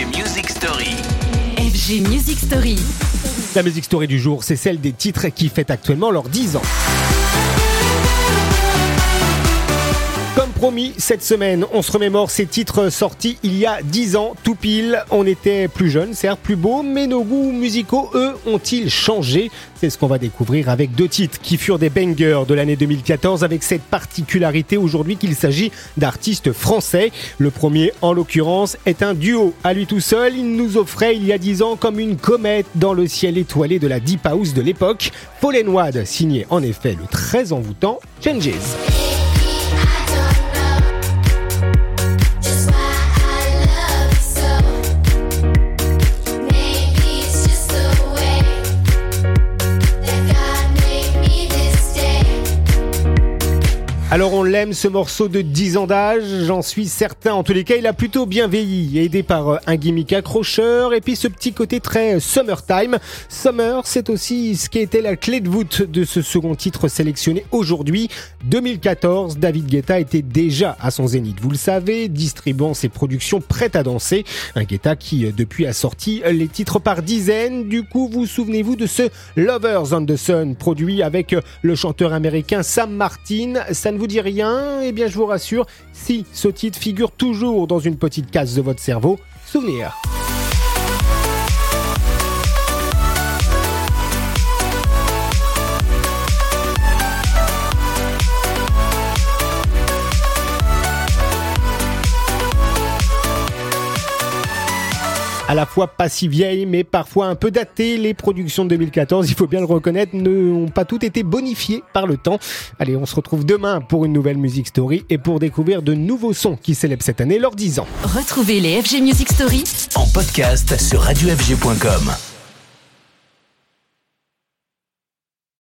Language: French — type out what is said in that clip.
FG Music Story. FG Music Story. La musique story du jour, c'est celle des titres qui fêtent actuellement leurs 10 ans. Comme promis, cette semaine, on se remémore ces titres sortis il y a 10 ans, tout pile. On était plus jeunes, certes plus beaux, mais nos goûts musicaux, eux, ont-ils changé? C'est ce qu'on va découvrir avec deux titres qui furent des bangers de l'année 2014, avec cette particularité aujourd'hui qu'il s'agit d'artistes français. Le premier, en l'occurrence, est un duo. À lui tout seul, il nous offrait il y a 10 ans comme une comète dans le ciel étoilé de la Deep House de l'époque. Paul Wad signé en effet le très envoûtant Changes. Alors on l'aime ce morceau de 10 ans d'âge, j'en suis certain. En tous les cas, il a plutôt bien vieilli, aidé par euh, un gimmick accrocheur et puis ce petit côté très euh, summertime. Summer, c'est aussi ce qui était la clé de voûte de ce second titre sélectionné aujourd'hui. 2014, David Guetta était déjà à son zénith, vous le savez, distribuant ses productions prêtes à danser. Un Guetta qui euh, depuis a sorti les titres par dizaines. Du coup, vous souvenez-vous de ce Lovers on the Sun produit avec le chanteur américain Sam Martin. Vous dit rien Eh bien, je vous rassure, si ce titre figure toujours dans une petite case de votre cerveau, souvenir. À la fois pas si vieilles, mais parfois un peu datées. Les productions de 2014, il faut bien le reconnaître, n'ont pas toutes été bonifiées par le temps. Allez, on se retrouve demain pour une nouvelle Music Story et pour découvrir de nouveaux sons qui célèbrent cette année leurs 10 ans. Retrouvez les FG Music Story En podcast sur radiofg.com.